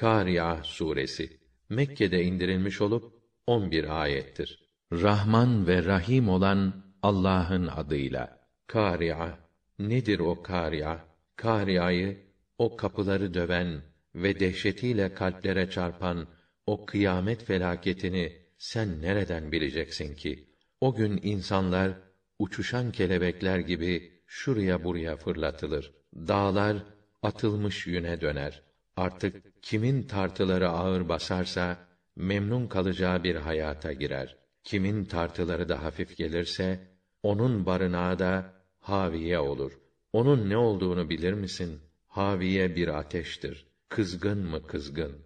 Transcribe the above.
Kâri'a suresi Mekke'de indirilmiş olup 11 ayettir. Rahman ve Rahim olan Allah'ın adıyla. Kâri'a nedir o kâri'a? Kâria'yı o kapıları döven ve dehşetiyle kalplere çarpan o kıyamet felaketini sen nereden bileceksin ki? O gün insanlar uçuşan kelebekler gibi şuraya buraya fırlatılır. Dağlar atılmış yüne döner. Artık kimin tartıları ağır basarsa memnun kalacağı bir hayata girer. Kimin tartıları da hafif gelirse onun barınağı da haviye olur. Onun ne olduğunu bilir misin? Haviye bir ateştir. Kızgın mı kızgın?